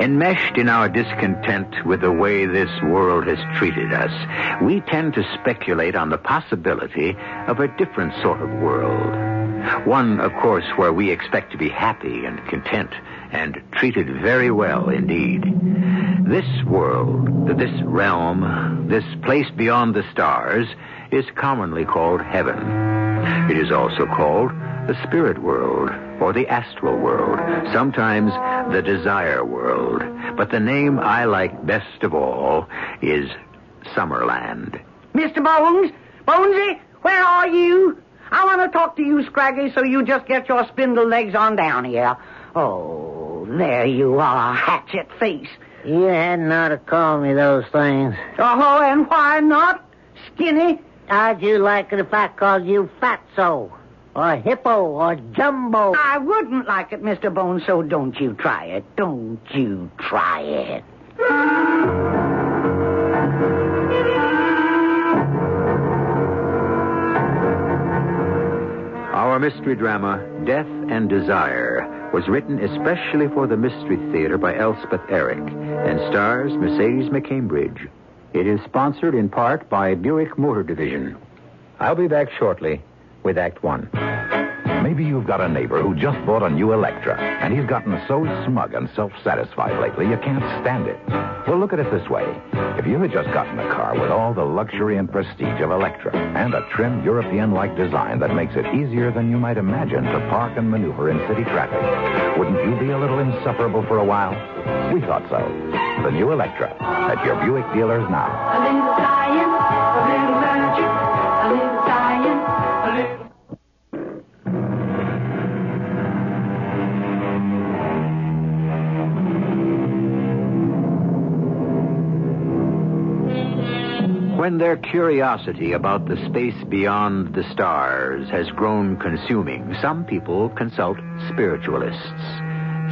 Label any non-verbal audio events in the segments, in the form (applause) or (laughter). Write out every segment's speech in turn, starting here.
Enmeshed in our discontent with the way this world has treated us, we tend to speculate on the possibility of a different sort of world. One, of course, where we expect to be happy and content and treated very well indeed. This world, this realm, this place beyond the stars, is commonly called heaven. It is also called the spirit world or the astral world, sometimes the desire world. But the name I like best of all is Summerland. Mr. Bones? Bonesy, where are you? I want to talk to you, Scraggy, so you just get your spindle legs on down here. Oh, there you are, hatchet face. You hadn't ought to call me those things. Oh, and why not? Skinny? How'd you like it if I called you Fatso? Or Hippo? Or Jumbo? I wouldn't like it, Mr. Bones, so don't you try it. Don't you try it. Our mystery drama, Death and Desire, was written especially for the Mystery Theater by Elspeth Eric and stars Mercedes McCambridge. It is sponsored in part by Buick Motor Division. I'll be back shortly with Act One. Maybe you've got a neighbor who just bought a new Electra, and he's gotten so smug and self-satisfied lately you can't stand it. Well, look at it this way. If you had just gotten a car with all the luxury and prestige of Electra, and a trim European-like design that makes it easier than you might imagine to park and maneuver in city traffic, wouldn't you be a little insufferable for a while? We thought so. The new Electra at your Buick dealers now. When their curiosity about the space beyond the stars has grown consuming, some people consult spiritualists,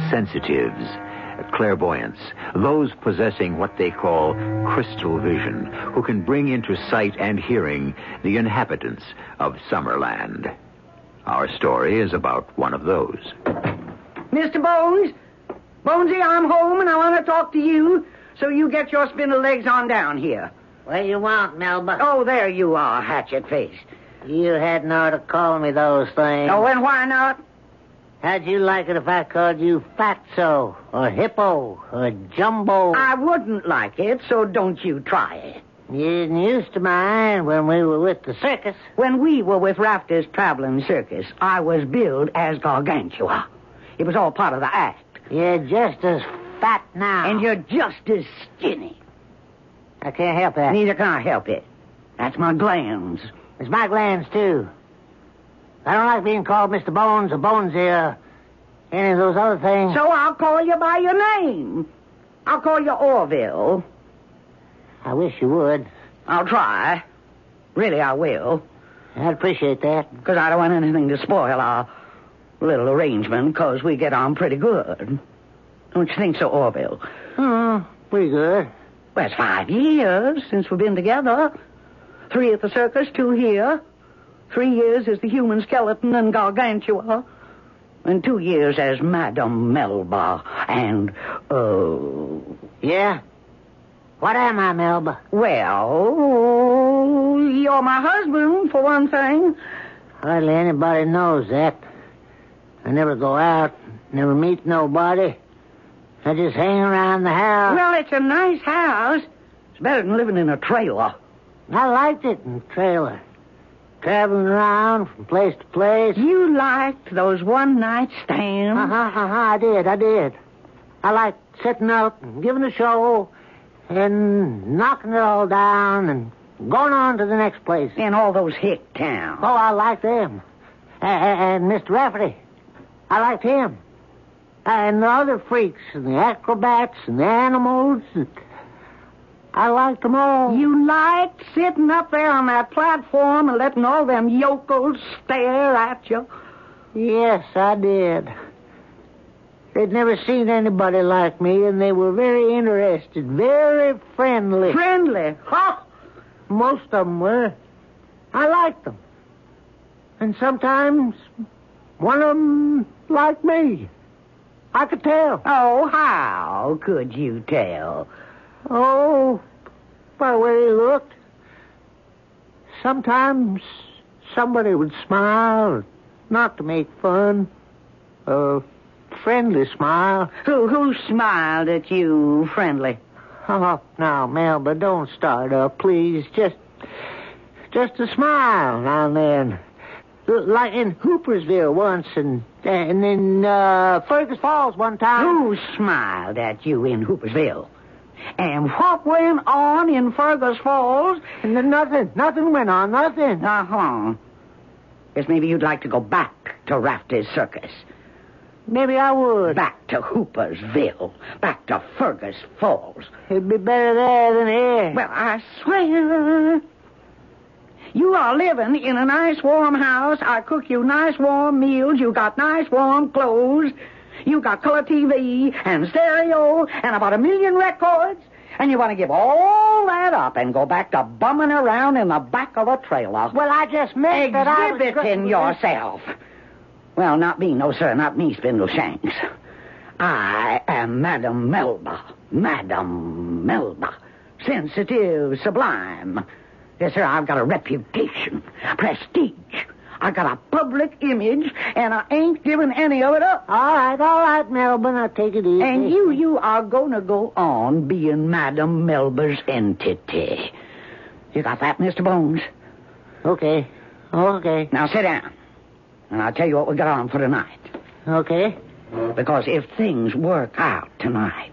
sensitives, clairvoyants, those possessing what they call crystal vision, who can bring into sight and hearing the inhabitants of Summerland. Our story is about one of those. Mr. Bones? Bonesy, I'm home and I want to talk to you, so you get your spindle legs on down here. What you want, Melba? Oh, there you are, hatchet face. You hadn't ought to call me those things. Oh, and why not? How'd you like it if I called you Fatso? Or Hippo? Or Jumbo? I wouldn't like it, so don't you try it. You didn't used to mind when we were with the circus. When we were with Rafter's Traveling Circus, I was billed as Gargantua. It was all part of the act. You're just as fat now. And you're just as skinny. I can't help that. Neither can I help it. That's my glands. It's my glands, too. I don't like being called Mr. Bones or Bonesy or any of those other things. So I'll call you by your name. I'll call you Orville. I wish you would. I'll try. Really, I will. I'd appreciate that. Because I don't want anything to spoil our little arrangement, because we get on pretty good. Don't you think so, Orville? Hmm, pretty good. Well, it's five years since we've been together. Three at the circus, two here. Three years as the human skeleton and Gargantua. And two years as Madame Melba and, uh... Yeah? What am I, Melba? Well, you're my husband, for one thing. Hardly anybody knows that. I never go out, never meet nobody. I just hang around the house. Well, it's a nice house. It's better than living in a trailer. I liked it in the trailer. Traveling around from place to place. You liked those one night stands. Uh-huh, uh-huh, I did, I did. I liked setting up and giving a show and knocking it all down and going on to the next place. In all those hick towns. Oh, I liked them. A- a- And Mr. Rafferty. I liked him. And the other freaks and the acrobats and the animals. I liked them all. You liked sitting up there on that platform and letting all them yokels stare at you. Yes, I did. They'd never seen anybody like me, and they were very interested, very friendly. Friendly. Ha! Most of them were. I liked them. And sometimes one of them liked me. I could tell. Oh, how could you tell? Oh, by the way he looked. Sometimes somebody would smile, not to make fun. A friendly smile. Who who smiled at you, friendly? Oh, now, Melba, don't start up, please. Just, just a smile now and then. Like in Hoopersville once, and and in uh, Fergus Falls one time. Who smiled at you in Hoopersville? And what went on in Fergus Falls? And then nothing, nothing went on, nothing. Uh huh. Guess maybe you'd like to go back to Rafty's Circus. Maybe I would. Back to Hoopersville. Back to Fergus Falls. It'd be better there than here. Well, I swear. You are living in a nice warm house. I cook you nice warm meals. You got nice warm clothes. You got color TV and stereo and about a million records. And you want to give all that up and go back to bumming around in the back of a trailer. well, I just meant that I was... Exhibiting yourself. Well, not me, no, sir, not me, Spindle Shanks. I am Madame Melba. Madame Melba. Sensitive, sublime. Yes, sir, I've got a reputation, prestige. I got a public image, and I ain't giving any of it up. All right, all right, Melba, I'll take it easy. And you, you are going to go on being Madame Melba's entity. You got that, Mr. Bones? Okay, okay, Now sit down, and I'll tell you what we got on for tonight. okay. Because if things work out tonight,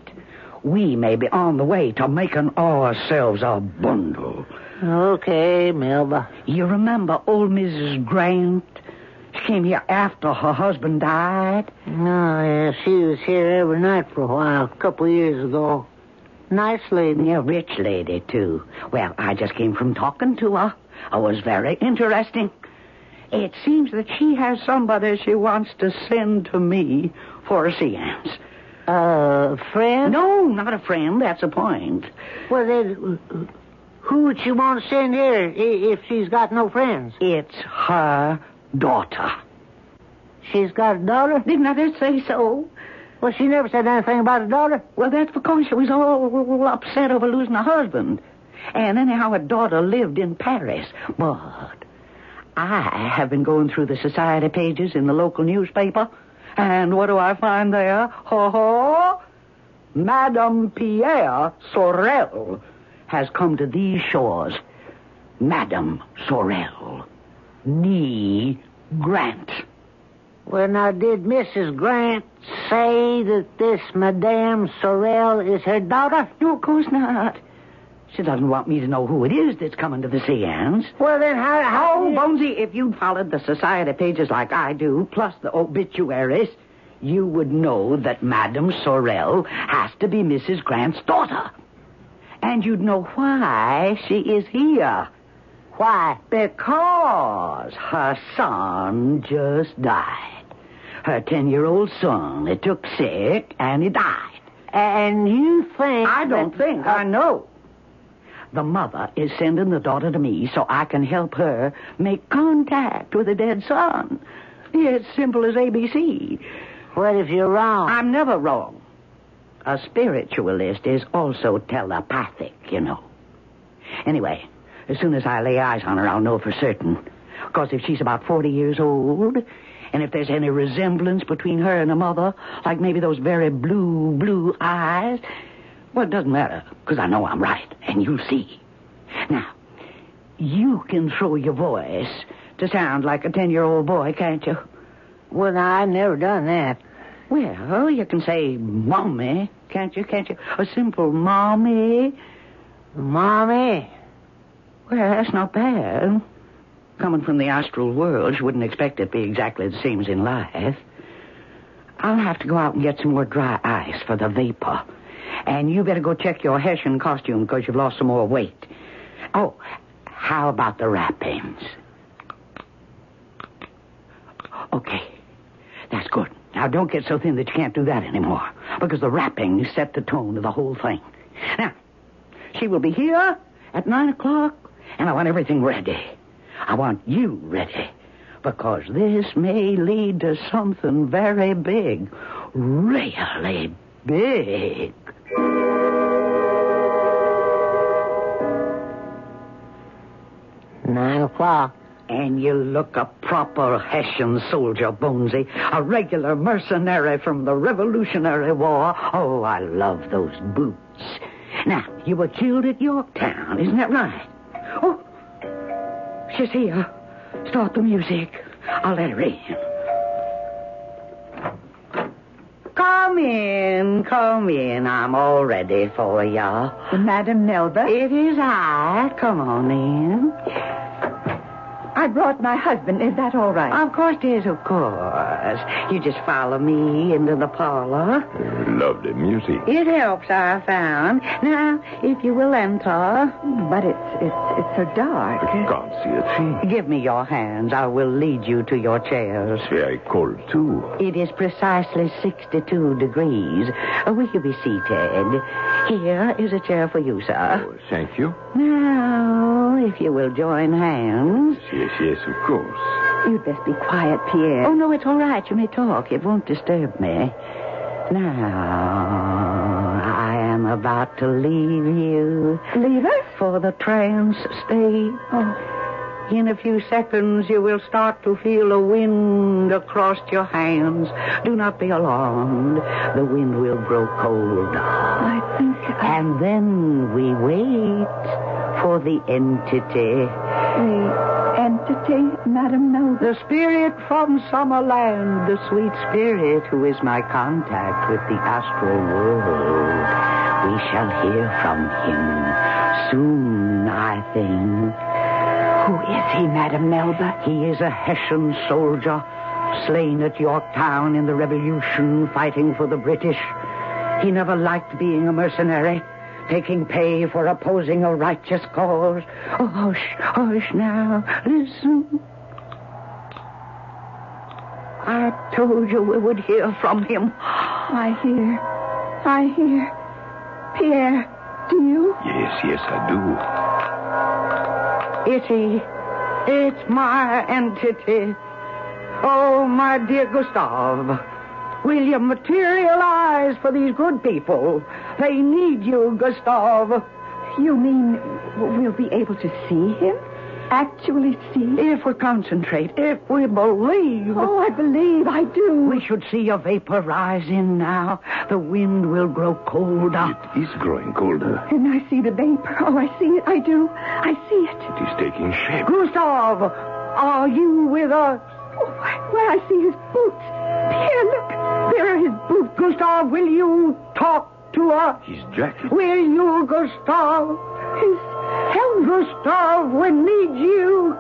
we may be on the way to making ourselves a bundle. Okay, Melba. You remember old Mrs. Grant? She came here after her husband died. Oh, yeah, she was here every night for a while, a couple of years ago. Nice lady. Yeah, rich lady, too. Well, I just came from talking to her. It was very interesting. It seems that she has somebody she wants to send to me for a seance. Uh, friend? No, not a friend. That's a point. Well, then, who would she want to send here if she's got no friends? It's her daughter. She's got a daughter? Didn't I just say so? Well, she never said anything about a daughter. Well, that's because she was all upset over losing her husband. And anyhow, her daughter lived in Paris. But I have been going through the society pages in the local newspaper, and what do I find there? Ho ho! Madame Pierre Sorel has come to these shores. Madame Sorel. Nee Grant. Well, now, did Mrs. Grant say that this Madame Sorel is her daughter? No, of course not. She doesn't want me to know who it is that's coming to the seance. Well, then, how... how Oh, Bonesy, if you'd followed the society pages like I do, plus the obituaries, you would know that Madame Sorel has to be Mrs. Grant's daughter. And you'd know why she is here. Why? Because her son just died. Her ten-year-old son, he took sick and he died. And you think... I don't think. I know. The mother is sending the daughter to me so I can help her make contact with the dead son. It's simple as ABC. What if you're wrong? I'm never wrong. A spiritualist is also telepathic, you know. Anyway, as soon as I lay eyes on her, I'll know for certain. Because if she's about 40 years old, and if there's any resemblance between her and her mother, like maybe those very blue, blue eyes, Well, it doesn't matter, because I know I'm right, and you'll see. Now, you can throw your voice to sound like a ten-year-old boy, can't you? Well, I've never done that. Well, you can say mommy, can't you? Can't you? A simple mommy. Mommy. Well, that's not bad. Coming from the astral world, you wouldn't expect it to be exactly the same as in life. I'll have to go out and get some more dry ice for the vapor. And you better go check your Hessian costume because you've lost some more weight. Oh, how about the rappings? Okay, that's good. Now, don't get so thin that you can't do that anymore because the rappings set the tone of the whole thing. Now, she will be here at nine o'clock, and I want everything ready. I want you ready because this may lead to something very big. Really big. Nine o'clock. And you look a proper Hessian soldier, Bonesy. A regular mercenary from the Revolutionary War. Oh, I love those boots. Now, you were killed at Yorktown, isn't that right? Oh, she's here. Start the music. I'll let her in. Come in, come in. I'm all ready for you. Madam Melba, It is I. Come on in. I brought my husband. Is that all right? Of course it is, of course. You just follow me into the parlor. Lovely music. It helps, I found. Now, if you will enter, but it's it's it's so dark. I can't see a thing. give me your hands. I will lead you to your chairs. Very cold, too. It is precisely 62 degrees. Uh, Will you be seated? Here is a chair for you, sir. Oh, thank you. Now, if you will join hands. Yes, yes, of course. You'd best be quiet, Pierre. Oh, no, it's all right. You may talk. It won't disturb me. Now, I am about to leave you. Leave us? For the trance state. Oh, In a few seconds, you will start to feel a wind across your hands. Do not be alarmed. The wind will grow colder. I think I, And then we wait for the entity. the entity, Madam Melba. The spirit from Summerland, the sweet spirit who is my contact with the astral world. We shall hear from him soon, I think. Who is he, Madam Melba? He is a Hessian soldier, slain at Yorktown in the Revolution, fighting for the British. He never liked being a mercenary, taking pay for opposing a righteous cause. Oh, hush, hush now. Listen. I told you we would hear from him. I hear. I hear. Pierre, do you? Yes, yes, I do. It's. It's my entity. Oh, my dear Gustav. Will you materialize for these good people? They need you, Gustav. You mean we'll be able to see him? Actually see? If we concentrate, if we believe. Oh, I believe I do. We should see a vapor rise in now. The wind will grow colder. It is growing colder. And I see the vapor. Oh, I see it. I do. I see it. It is taking shape. Gustav, are you with us? Oh, why, why, I see his boots. Here, look. There are his boots. Gustav, will you talk to us? His jacket. Will you, Gustav? His helmet. Gustav, we need you.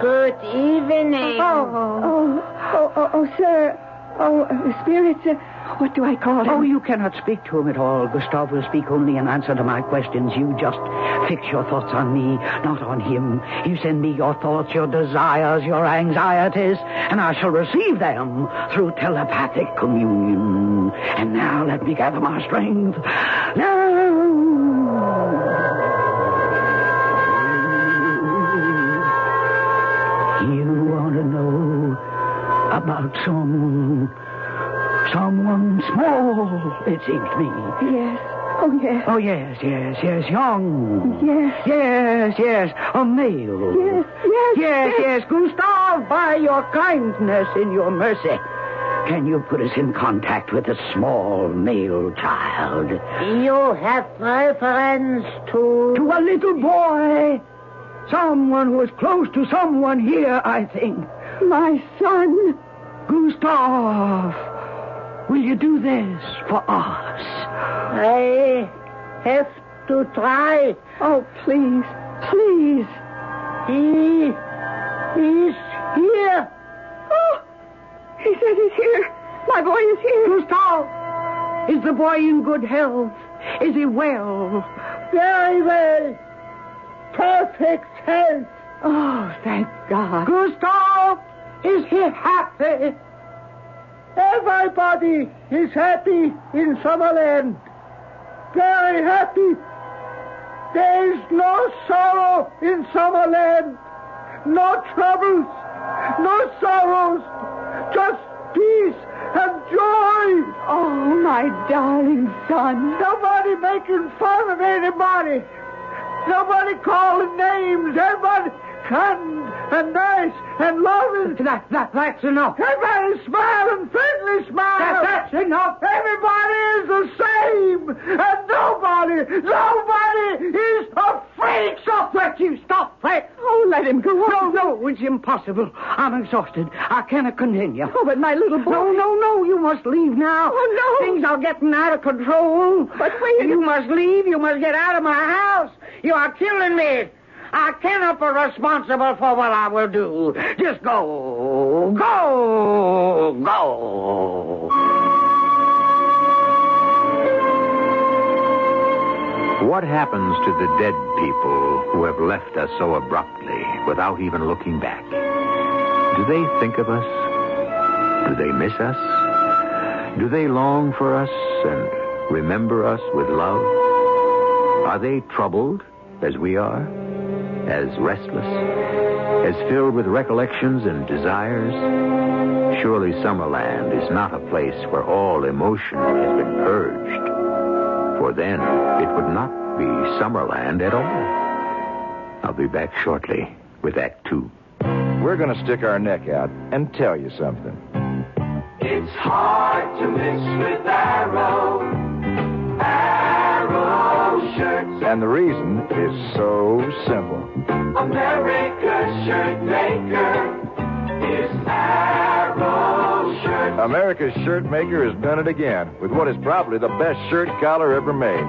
Good evening. Oh, Oh, oh, oh, oh, sir. Oh, uh, spirits. Uh, what do I call him? oh, you cannot speak to him at all. Gustav will speak only in answer to my questions. You just fix your thoughts on me, not on him. You send me your thoughts, your desires, your anxieties, and I shall receive them through telepathic communion. And now let me gather my strength. Now. To know about someone, someone small, it seems to me. Yes. Oh, yes. Oh, yes, yes, yes, young. Yes. Yes, yes, a male. Yes, yes, Yes, yes, Gustav, by your kindness and your mercy, Can you put us in contact with a small male child? You have reference to... To a little boy. Someone who is close to someone here, I think. My son. Gustav, will you do this for us? I have to try. Oh, please, please. He is here. Oh, he says he's here. My boy is here. Gustav, is the boy in good health? Is he well? Very well. Perfect health. Oh, thank God. Gustav, is he happy? Everybody is happy in Summerland. Very happy. There is no sorrow in Summerland. No troubles. No sorrows. Just peace and joy. Oh, my darling son. Nobody making fun of anybody. Nobody calling names. Everybody kind and nice and loving. That, that, that's enough. Everybody smiling, friendly smile. That- that's enough. Everybody is the same. And nobody, nobody is afraid. Stop that, you stop that. Oh, let him go on. No, no, oh, it's impossible. I'm exhausted. I cannot continue. Oh, but my little boy. No, no, no, you must leave now. Oh, no. Things are getting out of control. But wait. You must leave. You must get out of my house. You are killing me. I cannot be responsible for what I will do. Just go. Go. Go. What happens to the dead people who have left us so abruptly without even looking back? Do they think of us? Do they miss us? Do they long for us and remember us with love? Are they troubled as we are? As restless? As filled with recollections and desires? Surely Summerland is not a place where all emotion has been purged. For then it would not be Summerland at all. I'll be back shortly with Act Two. We're going to stick our neck out and tell you something. It's hard to miss with Arrow. Arrow shirts. And the reason is so simple. America's shirt maker is Arrow shirts. America's shirt maker has done it again with what is probably the best shirt collar ever made.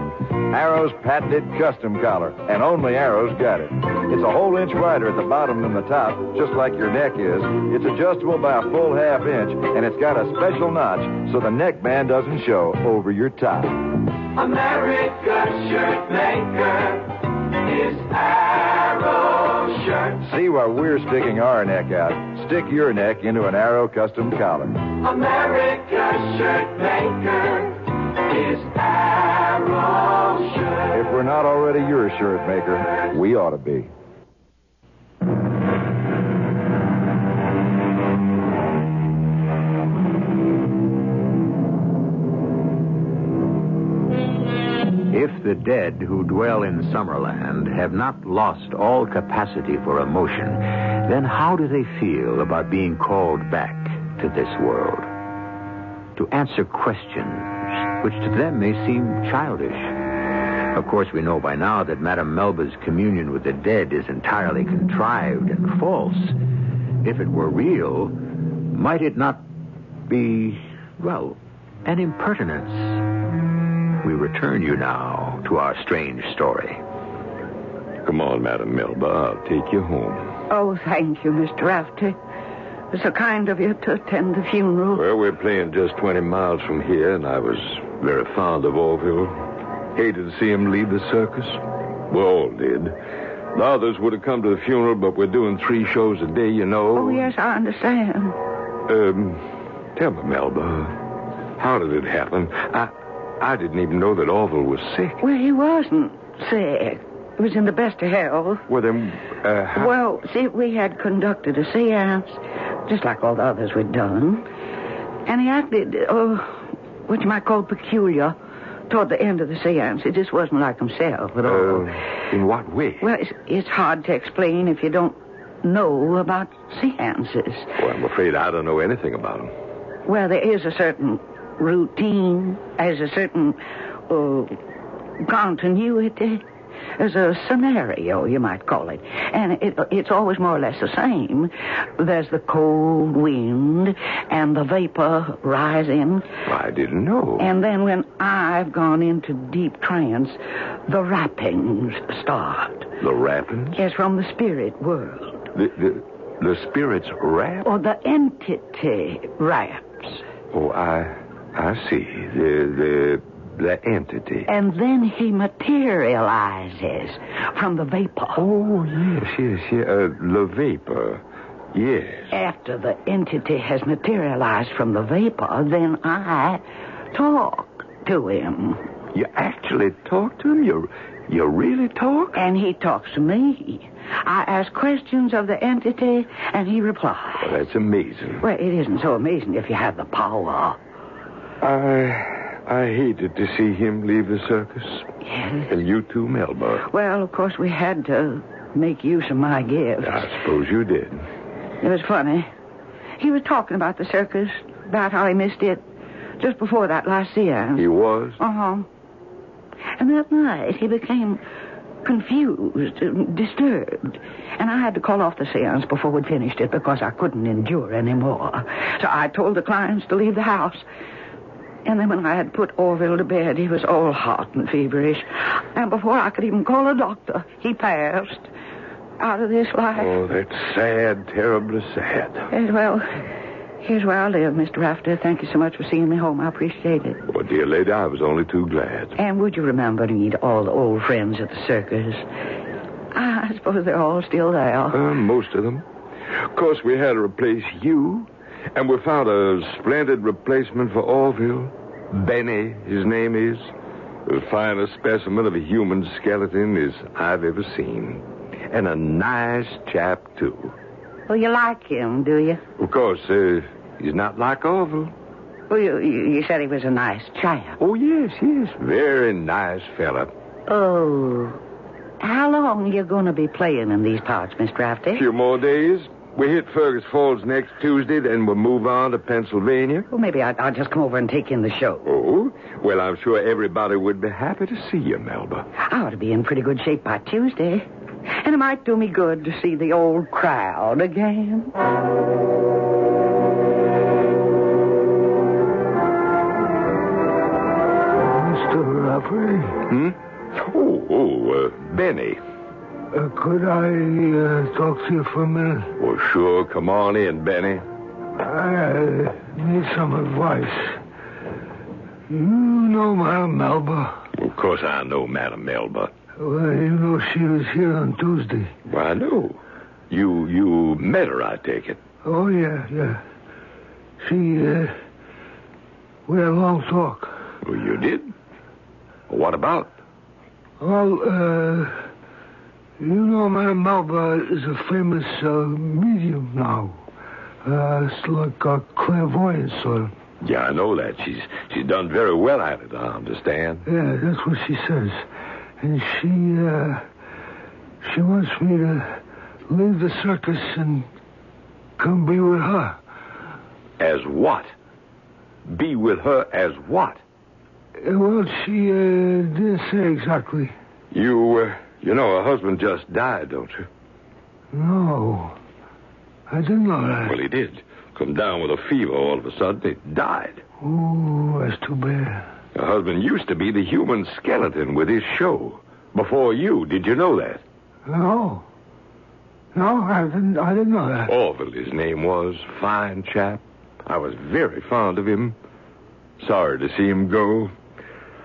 Arrow's patented custom collar, and only Arrow's got it. It's a whole inch wider at the bottom than the top, just like your neck is. It's adjustable by a full half inch, and it's got a special notch so the neckband doesn't show over your top. America's shirt maker is Arrow shirts. See why we're sticking our neck out. Stick your neck into an Arrow custom collar. America's shirt maker is Arrow shirts. If we're not already your shirt maker, we ought to be. If the dead who dwell in Summerland have not lost all capacity for emotion, then how do they feel about being called back to this world? To answer questions which to them may seem childish. Of course, we know by now that Madame Melba's communion with the dead is entirely contrived and false. If it were real, might it not be, well, an impertinence? We return you now to our strange story. Come on, Madam Melba. I'll take you home. Oh, thank you, Mr. Rafferty. It's so kind of you to attend the funeral. Well, we're playing just 20 miles from here, and I was very fond of Orville. Hated to see him leave the circus. We all did. The others would have come to the funeral, but we're doing three shows a day, you know. Oh, yes, I understand. Um, tell me, Melba, how did it happen? I, I didn't even know that Orville was sick. Well, he wasn't sick. He was in the best of health. Well, then, uh, how... Well, see, we had conducted a seance, just like all the others we'd done. And he acted, oh, what you might call peculiar toward the end of the seance. It just wasn't like himself at all. Uh, in what way? Well, it's, it's hard to explain if you don't know about seances. Well, I'm afraid I don't know anything about them. Well, there is a certain routine, there's a certain uh, continuity. There's a scenario, you might call it. And it, it's always more or less the same. There's the cold wind and the vapor rising. I didn't know. And then when I've gone into deep trance, the rappings start. the rapping? Yes, from the spirit world. The, the, the spirits rap? Or the entity raps. Oh, I I see. The the the entity. And then he materializes from the vapor. Oh, yes, yes, yes. Uh, the vapor. Yes. After the entity has materialized from the vapor, then I talk to him. You actually talk to him? You, you really talk? And he talks to me. I ask questions of the entity, and he replies. Oh, that's amazing. Well, it isn't so amazing if you have the power. I I hated to see him leave the circus. Yes. And you too, Melba. Well, of course, we had to make use of my gifts. I suppose you did. It was funny. He was talking about the circus, about how he missed it just before that last seance. He was? Uh huh. And that night he became confused, and disturbed. And I had to call off the seance before we'd finished it because I couldn't endure any more. So I told the clients to leave the house. And then when I had put Orville to bed, he was all hot and feverish. And before I could even call a doctor, he passed out of this life. Oh, that's sad, terribly sad. Yes, well, here's where I live, Mr. Rafter. Thank you so much for seeing me home. I appreciate it. Oh, dear lady, I was only too glad. And would you remember to meet all the old friends at the circus? I suppose they're all still there. Uh, most of them. Of course, we had to replace you, and we found a splendid replacement for Orville. Benny, his name is. The finest specimen of a human skeleton as I've ever seen. And a nice chap, too. Well, you like him, do you? Of course, uh, he's not like Orville. Well, you, you said he was a nice chap. Oh, yes, yes. Very nice fella. Oh. How long are you going to be playing in these parts, Mr. Rafter? A few more days. We hit Fergus Falls next Tuesday, then we'll move on to Pennsylvania. Well, maybe I'll, I'll just come over and take in the show. Oh, well, I'm sure everybody would be happy to see you, Melba. I ought to be in pretty good shape by Tuesday. And it might do me good to see the old crowd again. Mr. Rafferty, Hmm? Oh, oh, uh, Benny. Uh, could I uh, talk to you for a minute? Well, sure. Come on in, Benny. I need some advice. You know Madam Melba? Of course, I know Madam Melba. Well, you know she was here on Tuesday. Well, I know. You you met her, I take it. Oh, yeah, yeah. She, uh, we had a long talk. Well, you did. What about? Well, uh, you know Madam Melba is a famous uh, medium now. Uh, it's like a clairvoyant sort of. Yeah, I know that. She's she's done very well at it. I understand. Yeah, that's what she says. And she, uh, she wants me to leave the circus and come be with her. As what? Be with her as what? Uh, Well, she, uh, didn't say exactly. You uh, you know her husband just died, don't you? No. I didn't know that. Well, he did. Come down with a fever all of a sudden. He died. Ooh, that's too bad. Her husband used to be the human skeleton with his show. Before you, did you know that? No. No, I didn't, I didn't know that. Orville, his name was. Fine chap. I was very fond of him. Sorry to see him go.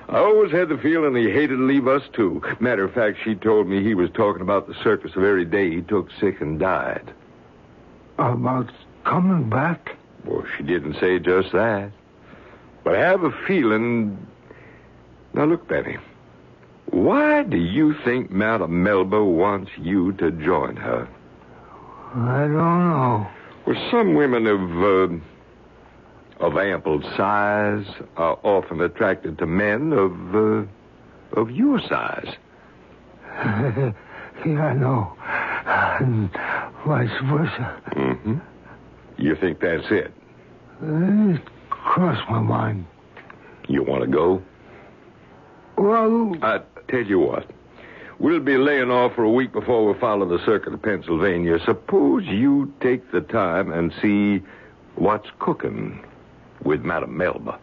I always had the feeling he hated to leave us, too. Matter of fact, she told me he was talking about the circus the very day he took sick and died. About coming back? Well, she didn't say just that. But I have a feeling. Now, look, Benny. Why do you think Madame Melba wants you to join her? I don't know. Well, some women have. uh, of ample size are often attracted to men of uh, of your size. (laughs) yeah, I know. And vice versa. Mm-hmm. You think that's it? It crossed my mind. You want to go? Well, I tell you what. We'll be laying off for a week before we follow the circuit of Pennsylvania. Suppose you take the time and see what's cooking with Madame Melba.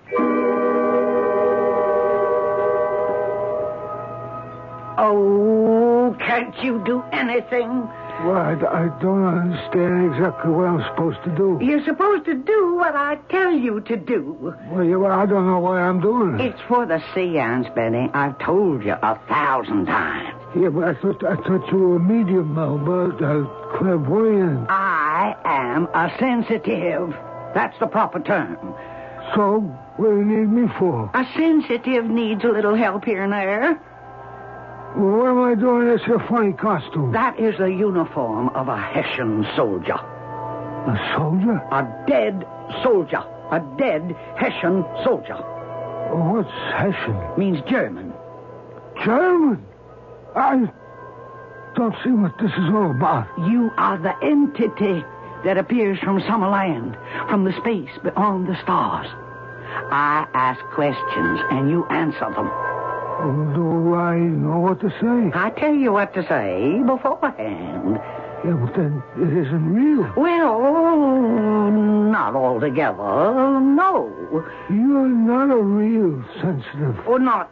Oh, can't you do anything? well I, I don't understand exactly what I'm supposed to do. You're supposed to do what I tell you to do. Well, yeah, well, I don't know why I'm doing it. It's for the seance, Benny. I've told you a thousand times. Yeah, but I thought I thought you were a medium, Melba, a clairvoyant. I am a sensitive. That's the proper term. So, what do you need me for? A sensitive needs a little help here and there. Well, what am I doing in this here funny costume? That is the uniform of a Hessian soldier. A soldier? A dead soldier. A dead Hessian soldier. What's Hessian? Means German. German? I don't see what this is all about. You are the entity that appears from Summerland, from the space beyond the stars. I ask questions and you answer them. Do I know what to say? I tell you what to say beforehand. Yeah, but then it isn't real. Well, not altogether, no. You're not a real sensitive. Or not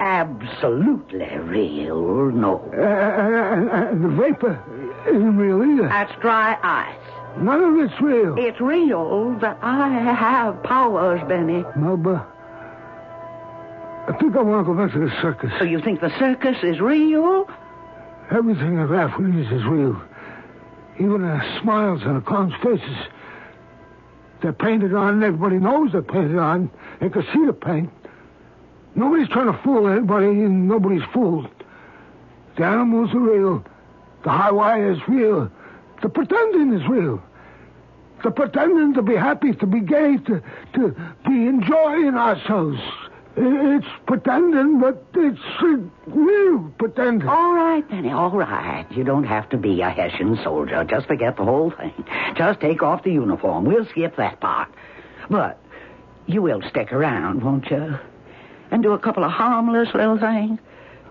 absolutely real, no. Uh, and the vapor isn't real either. That's dry ice. None of it's real. It's real that I have powers, Benny. Melba, I think I want to go back to the circus. So you think the circus is real? Everything at Rafferty's is real. Even the smiles on the clown's faces. They're painted on. Everybody knows they're painted on. They can see the paint. Nobody's trying to fool anybody, and nobody's fooled. The animals are real. The high wire is real. The pretending is real. The pretending to be happy, to be gay, to, to be enjoying ourselves. It's pretending, but it's real pretending. All right, Benny, all right. You don't have to be a Hessian soldier. Just forget the whole thing. Just take off the uniform. We'll skip that part. But you will stick around, won't you? And do a couple of harmless little things.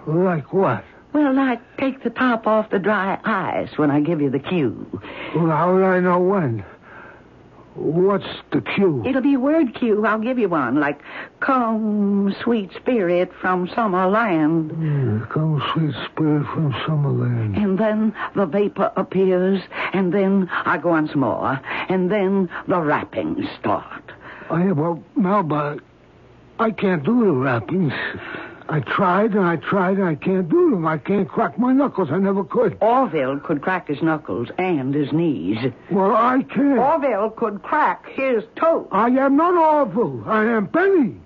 Like what? Well, I take the top off the dry ice when I give you the cue. Well, how would I know when? What's the cue? It'll be a word cue. I'll give you one, like "Come, sweet spirit from Summerland," Hmm, Come, sweet spirit from Summerland. and then the vapor appears, and then I go on some more, and then the rappings start. Oh, yeah, well, Melba, I can't do the rappings. I tried and I tried and I can't do them. I can't crack my knuckles. I never could. Orville could crack his knuckles and his knees. Well, I can't. Orville could crack his toes. I am not Orville. I am Benny.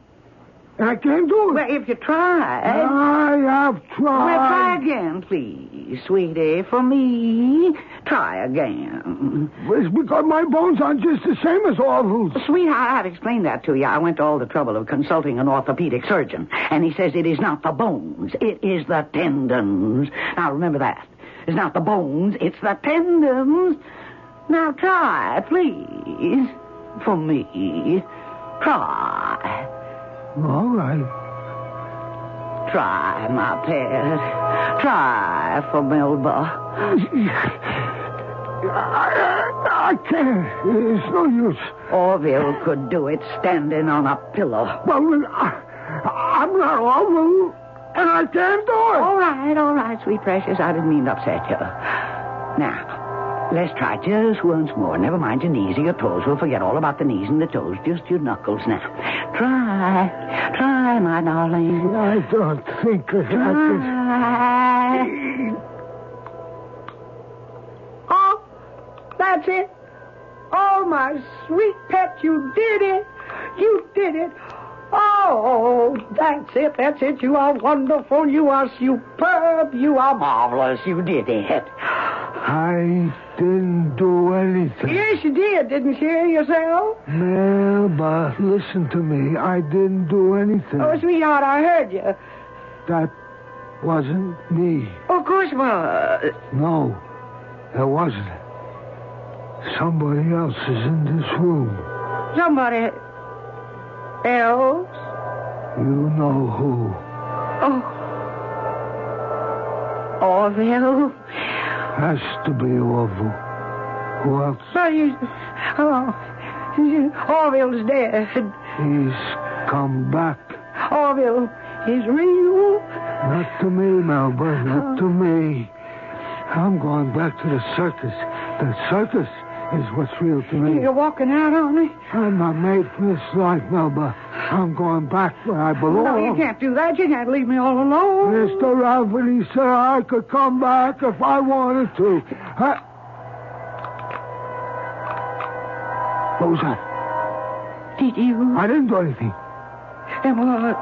And I can't do it. Well, if you try. I have tried. Well, try again, please, sweetie. For me, try again. It's because my bones aren't just the same as Orville's. Sweetheart, I've explained that to you. I went to all the trouble of consulting an orthopedic surgeon, and he says it is not the bones, it is the tendons. Now, remember that. It's not the bones, it's the tendons. Now, try, please. For me. Try. All right. Try, my pet. Try for Melba. I, I can't. It's no use. Orville could do it standing on a pillow. Well, I, I'm not Orville, and I can't do it. All right, all right, sweet precious. I didn't mean to upset you. Now, let's try just once more. Never mind your knees or your toes. We'll forget all about the knees and the toes. Just your knuckles now. Try. Try, my darling. I don't think that I can. Try. Oh, that's it. Oh, my sweet pet, you did it. You did it. Oh, that's it. That's it. You are wonderful. You are superb. You are marvelous. You did it. I didn't do anything. Yes, you did. Didn't you hear yourself? Melba, listen to me. I didn't do anything. Oh, sweetheart, I heard you. That wasn't me. Of course it was. Uh, no, it wasn't. Somebody else is in this room. Somebody else? You know who. Oh. Orville? Has to be Orville. Who else? He's. Oh. Orville's dead. He's come back. Orville is real. Not to me, Melba. Not oh. to me. I'm going back to the circus. The circus is what's real to me. You're walking out on me? I'm not made for this life, Melba. I'm going back where I belong. No, you can't do that. You can't leave me all alone. Mr. Rafferty said I could come back if I wanted to. I... What was that? Did you? I didn't do anything. Then what?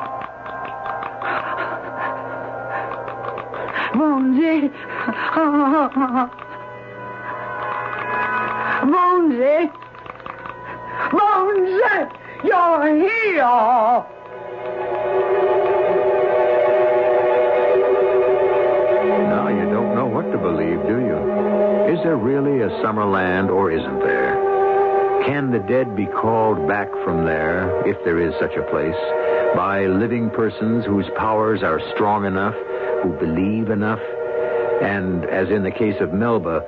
Bonesy. (laughs) Bonesy. Bonesy, you're here. Now you don't know what to believe, do you? Is there really a Summerland or isn't there? Can the dead be called back from there, if there is such a place, by living persons whose powers are strong enough, who believe enough? And, as in the case of Melba,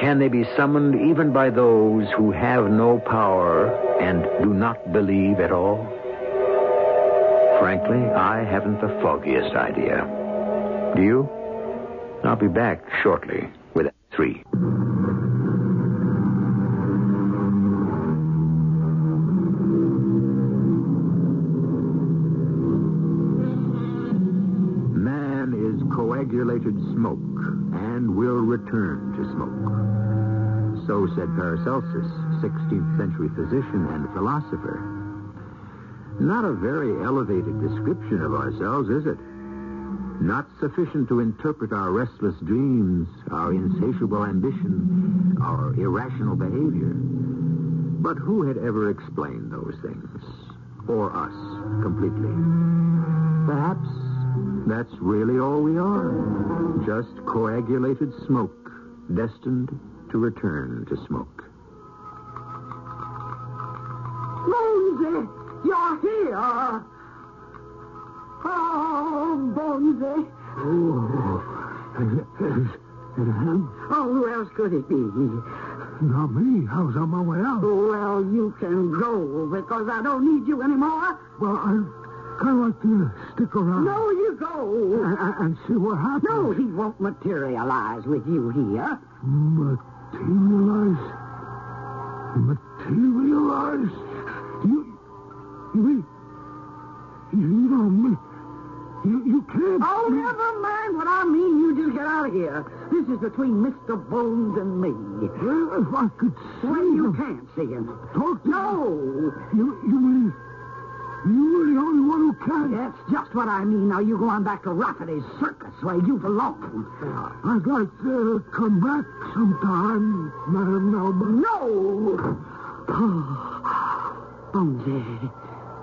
can they be summoned even by those who have no power and do not believe at all? Frankly, I haven't the foggiest idea. Do you? I'll be back shortly with three. Paracelsus, 16th century physician and philosopher. Not a very elevated description of ourselves, is it? Not sufficient to interpret our restless dreams, our insatiable ambition, our irrational behavior. But who had ever explained those things? Or us, completely? Perhaps that's really all we are. Just coagulated smoke, destined to return to smoke. Bonesy, you're here. Oh, Bonesy. Oh, oh who else could it be? Not me. I was on my way out. Well, you can go because I don't need you anymore. Well, I kind of like to stick around No, you go. and, and see what happens. No, he won't materialize with you here. Materialize. Materialize. You, you mean, you don't you, you can't. Oh, never mind what I mean. You just get out of here. This is between Mr. Bones and me. Well, if I could see Well, you can't see him. Talk to No. You, you mean, you are the only one who can. That's just what I mean. Now you go on back to Rafferty's circus where you belong. I'd like to come back sometime, Madam Melba. No! Bonesy.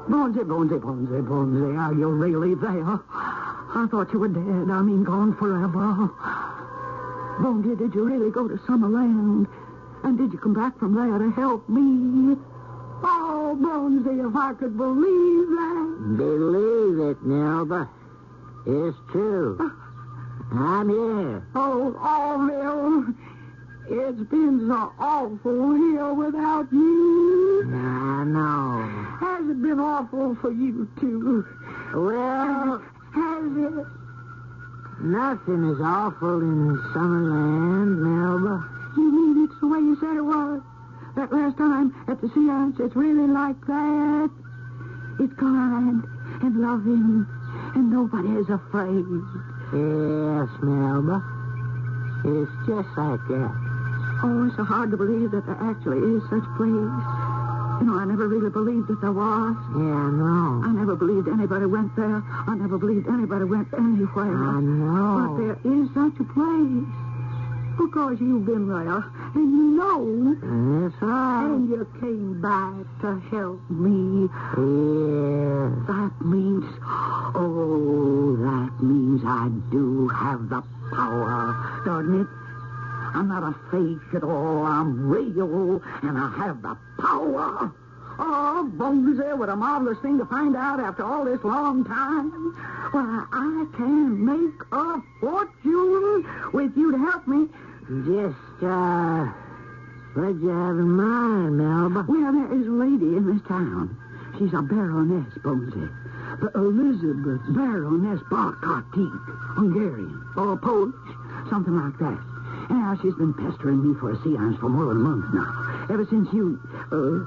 Bonesy, Bonesy, Bonesy, Bonesy. Are you really there? I thought you were dead. I mean, gone forever. Bonesy, did you really go to Summerland? And did you come back from there to help me? Oh, Bonesy, if I could believe that. Believe it, Melba. It's true. I'm here. Oh, oh Orville, it's been so awful here without you. I know. Has it been awful for you, too? Well, Has it? nothing is awful in Summerland, Melba. You mean it's the way you said it was? That last time at the seance, it's really like that? It's kind and loving, and nobody is afraid. Yes, Melba. It's just like that. Oh, it's so hard to believe that there actually is such a place. You know, I never really believed that there was. Yeah, I know. I never believed anybody went there. I never believed anybody went anywhere. I know. But there is such a place. Because you've been there, and you know. That's right. And you came back to help me. Yes. That means, oh, that means I do have the power, doesn't it? I'm not a fake at all. I'm real, and I have the power. Oh, Bonesy, what a marvelous thing to find out after all this long time. Why, I can make a fortune with you to help me. Just, uh, what you have in mind, Melba? Well, there is a lady in this town. She's a baroness, Bonesy. The Elizabeth Baroness Barkartik, Hungarian, or Polish, something like that. Now, she's been pestering me for a seance for more than a month now. Ever since you, uh,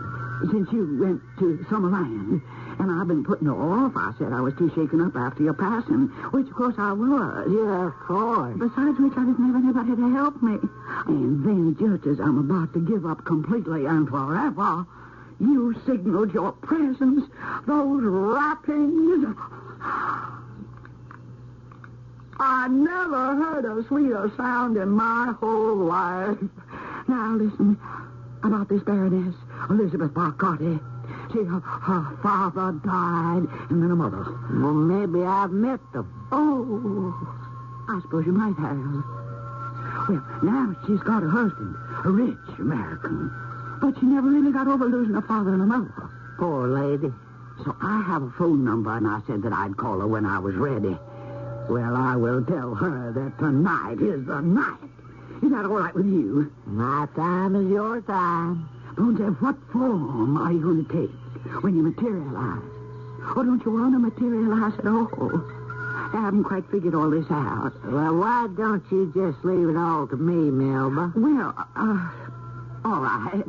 since you went to Summerland. And I've been putting her off. I said I was too shaken up after your passing, which of course I was. Yeah, of course. Besides which, I didn't have anybody to help me. And then, just as I'm about to give up completely and forever, you signaled your presence. Those rappings. I never heard a sweeter sound in my whole life. Now listen about this Baroness Elizabeth Barcotti. See, her, her father died, and then her mother. Well, maybe I've met them. Oh, I suppose you might have. Well, now she's got a husband, a rich American. But she never really got over losing her father and her mother. Poor lady. So I have a phone number, and I said that I'd call her when I was ready. Well, I will tell her that tonight is the night. Is that all right with you? My time is your time. Bonesy, what form are you going to take when you materialize? Or don't you want to materialize at all? I haven't quite figured all this out. Well, why don't you just leave it all to me, Melba? Well, uh, all right,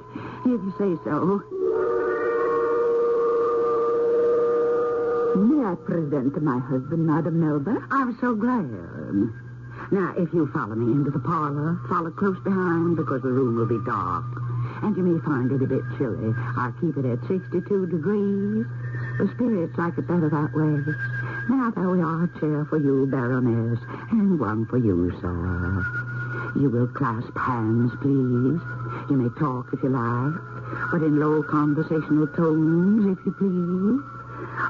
if you say so. May I present my husband, Madam Melba? I'm so glad. Now, if you follow me into the parlor, follow close behind because the room will be dark. And you may find it a bit chilly. I'll keep it at 62 degrees. The spirits like it better that way. Now, there we are, a chair for you, Baroness, and one for you, sir. You will clasp hands, please. You may talk if you like, but in low conversational tones, if you please.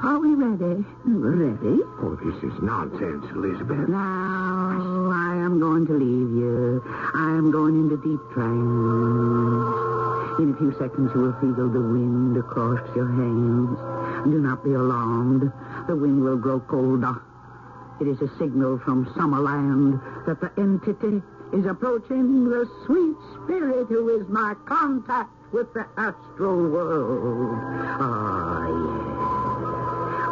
Are we ready? Ready? Oh, this is nonsense, Elizabeth. Now, I am going to leave you. I am going into deep trance. In a few seconds, you will feel the wind across your hands. Do not be alarmed. The wind will grow colder. It is a signal from Summerland that the entity is approaching the sweet spirit who is my contact with the astral world. Ah, yes.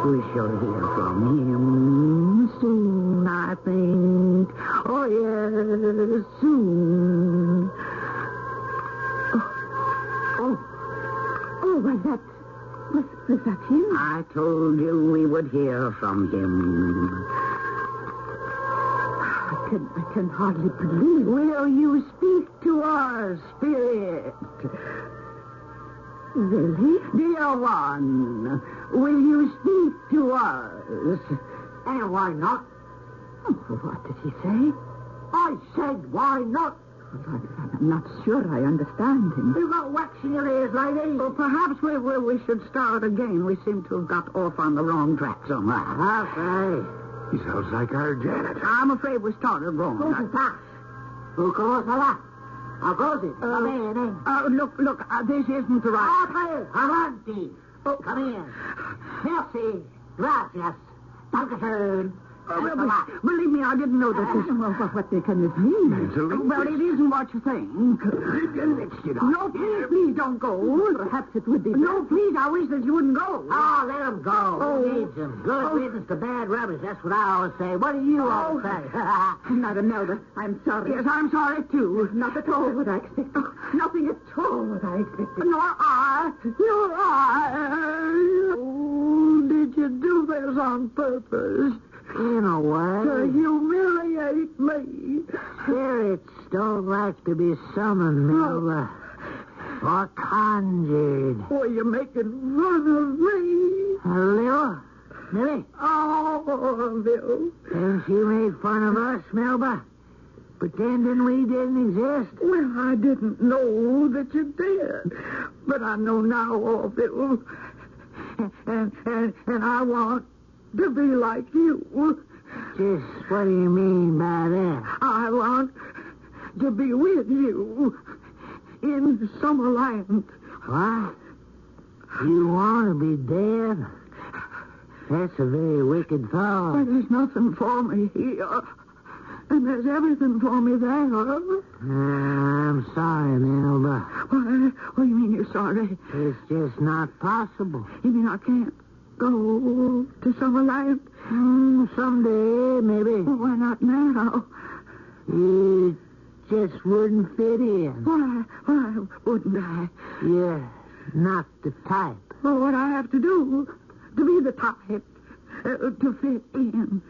We shall hear from him soon, I think. Oh, yes, soon. Oh, oh, oh, was that, was, was that him? I told you we would hear from him. I can, I can hardly believe. Will you speak to our spirit? Really? Dear one, will you speak to us? And why not? Oh, what did he say? I said, why not? I'm not sure I understand him. You got wax in your ears, lady. Well, perhaps we, we, we should start again. We seem to have got off on the wrong track somehow. Okay. He sounds like our janitor. I'm afraid we started wrong. Who's that? Who calls that? How goes it? Come Uh, in, eh? uh, look, look, uh, this isn't the right... Okay, avanti. Oh. Come in. Merci. Gracias. Dankeschön. Well, be- believe me, I didn't know that this... Well, what, what can this mean? It's a. Well, it isn't what you think. No, please, please don't go. Perhaps it would be... No, please, I wish that you wouldn't go. Oh, let him go. Oh. Who needs him? Good riddance to bad oh. rubbish. That's what I always say. What do you always say? Oh. (laughs) Madam Nelda, I'm sorry. Yes, I'm sorry, too. Not at all what I expected. Oh. Nothing at all what I expected. Nor I. Nor I. Oh, did you do this on purpose? In a To humiliate me. spirits don't like to be summoned, Melba. Or conjured. Boy, you're making fun of me. Little? Millie, Oh, Bill. and she made fun of us, Melba? Pretending we didn't exist? Well, I didn't know that you did. But I know now, oh, Bill. And, and, and I want to be like you. Just what do you mean by that? I want to be with you in Summerland. What? You want to be dead? That's a very wicked thought. there's nothing for me here. And there's everything for me there. Ah, I'm sorry, Melba. Why, what do you mean you're sorry? It's just not possible. You mean I can't go to Summerland? Hmm, someday, maybe. Well, why not now? You just wouldn't fit in. Why, why wouldn't I? You're not the type. Well, what I have to do to be the type, uh, to fit in.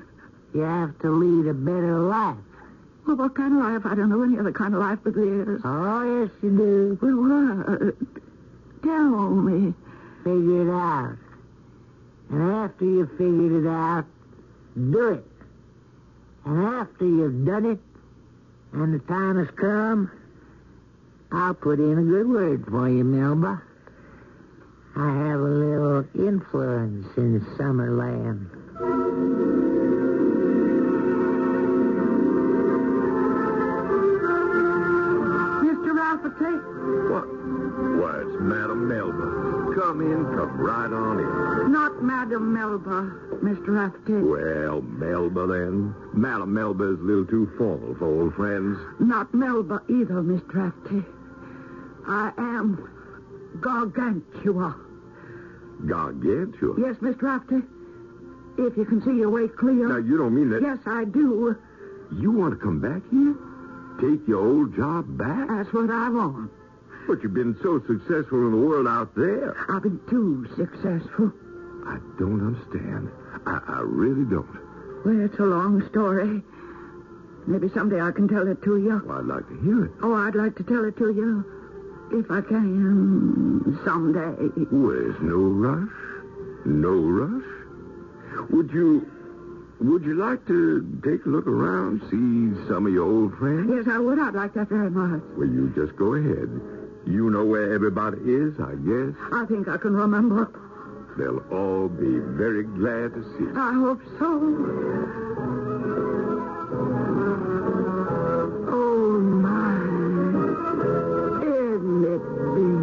You have to lead a better life. Well, what kind of life? I don't know any other kind of life but this. Oh, yes, you do. Well, what? Tell me. Figure it out. And after you've figured it out, do it. And after you've done it, and the time has come, I'll put in a good word for you, Melba. I have a little influence in Summerland. Mr. What? Why, it's Madam Melba. Come in, come right on. Madam Melba, Mr. Rafferty. Well, Melba then. Madam Melba is a little too formal for old friends. Not Melba either, Mr. Rafferty. I am Gargantua. Gargantua. Yes, Mr. Rafferty. If you can see your way clear. Now, you don't mean that... Yes, I do. You want to come back here? Take your old job back? That's what I want. But you've been so successful in the world out there. I've been too successful. I don't understand. I, I really don't. Well, it's a long story. Maybe someday I can tell it to you. Well, I'd like to hear it. Oh, I'd like to tell it to you. If I can, someday. There's no rush. No rush. Would you... Would you like to take a look around, see some of your old friends? Yes, I would. I'd like that very much. Well, you just go ahead. You know where everybody is, I guess. I think I can remember. They'll all be very glad to see you. I hope so. Oh, my. Isn't it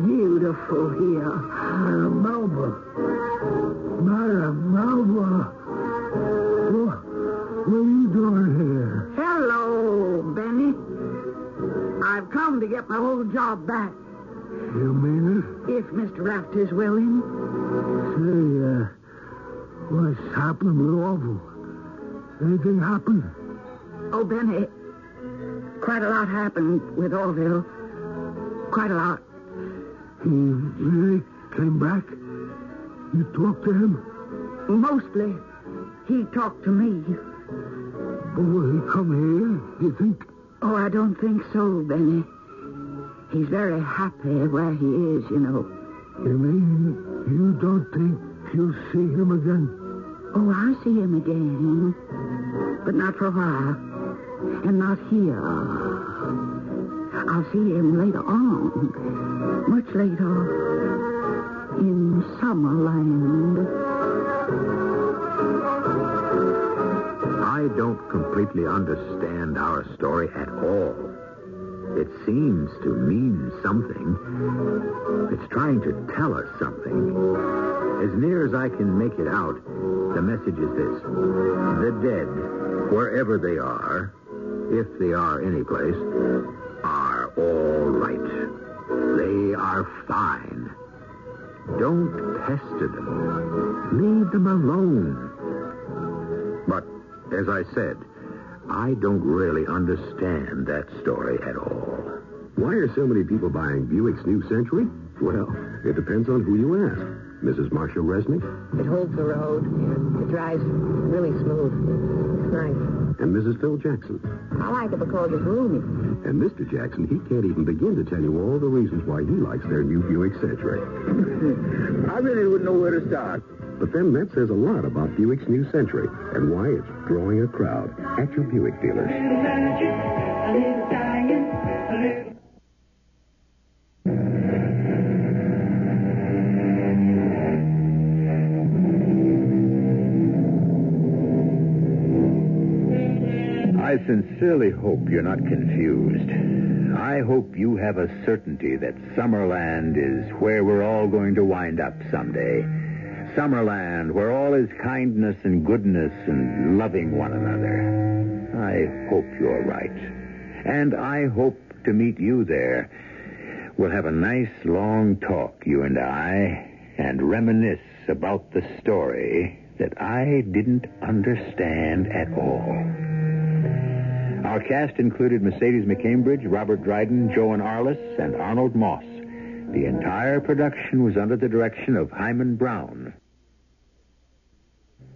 beautiful here? Melba. Madam Melba. What, what are you doing here? Hello, Benny. I've come to get my old job back, You mean it? if Mr. Rafter's willing. Say, uh, what's happened with Orville? Anything happened? Oh, Benny, quite a lot happened with Orville. Quite a lot. He really came back? You talked to him? Mostly, he talked to me. But will he come here, you think? Oh, I don't think so, Benny. He's very happy where he is, you know. You mean you don't think you'll see him again? Oh, I'll see him again. But not for a while. And not here. I'll see him later on. Much later. In Summerland. I don't completely understand our story at all. It seems to mean something. It's trying to tell us something. As near as I can make it out, the message is this. The dead, wherever they are, if they are any place, are all right. They are fine. Don't pester them. Leave them alone. But, as I said, I don't really understand that story at all. Why are so many people buying Buick's New Century? Well, it depends on who you ask. Mrs. Marshall Resnick It holds the road. and It drives really smooth. It's nice. and Mrs. Phil Jackson. I like it because it's roomy. And Mr. Jackson, he can't even begin to tell you all the reasons why he likes their new Buick Century. (laughs) I really wouldn't know where to start. But then that says a lot about Buick's new Century and why it's drawing a crowd at your Buick dealers. I sincerely hope you're not confused. I I hope you have a certainty that Summerland is where we're all going to wind up someday. Summerland, where all is kindness and goodness and loving one another. I hope you're right. And I hope to meet you there. We'll have a nice long talk, you and I, and reminisce about the story that I didn't understand at all. Our cast included Mercedes McCambridge, Robert Dryden, Joen Arliss, and Arnold Moss. The entire production was under the direction of Himan Brown.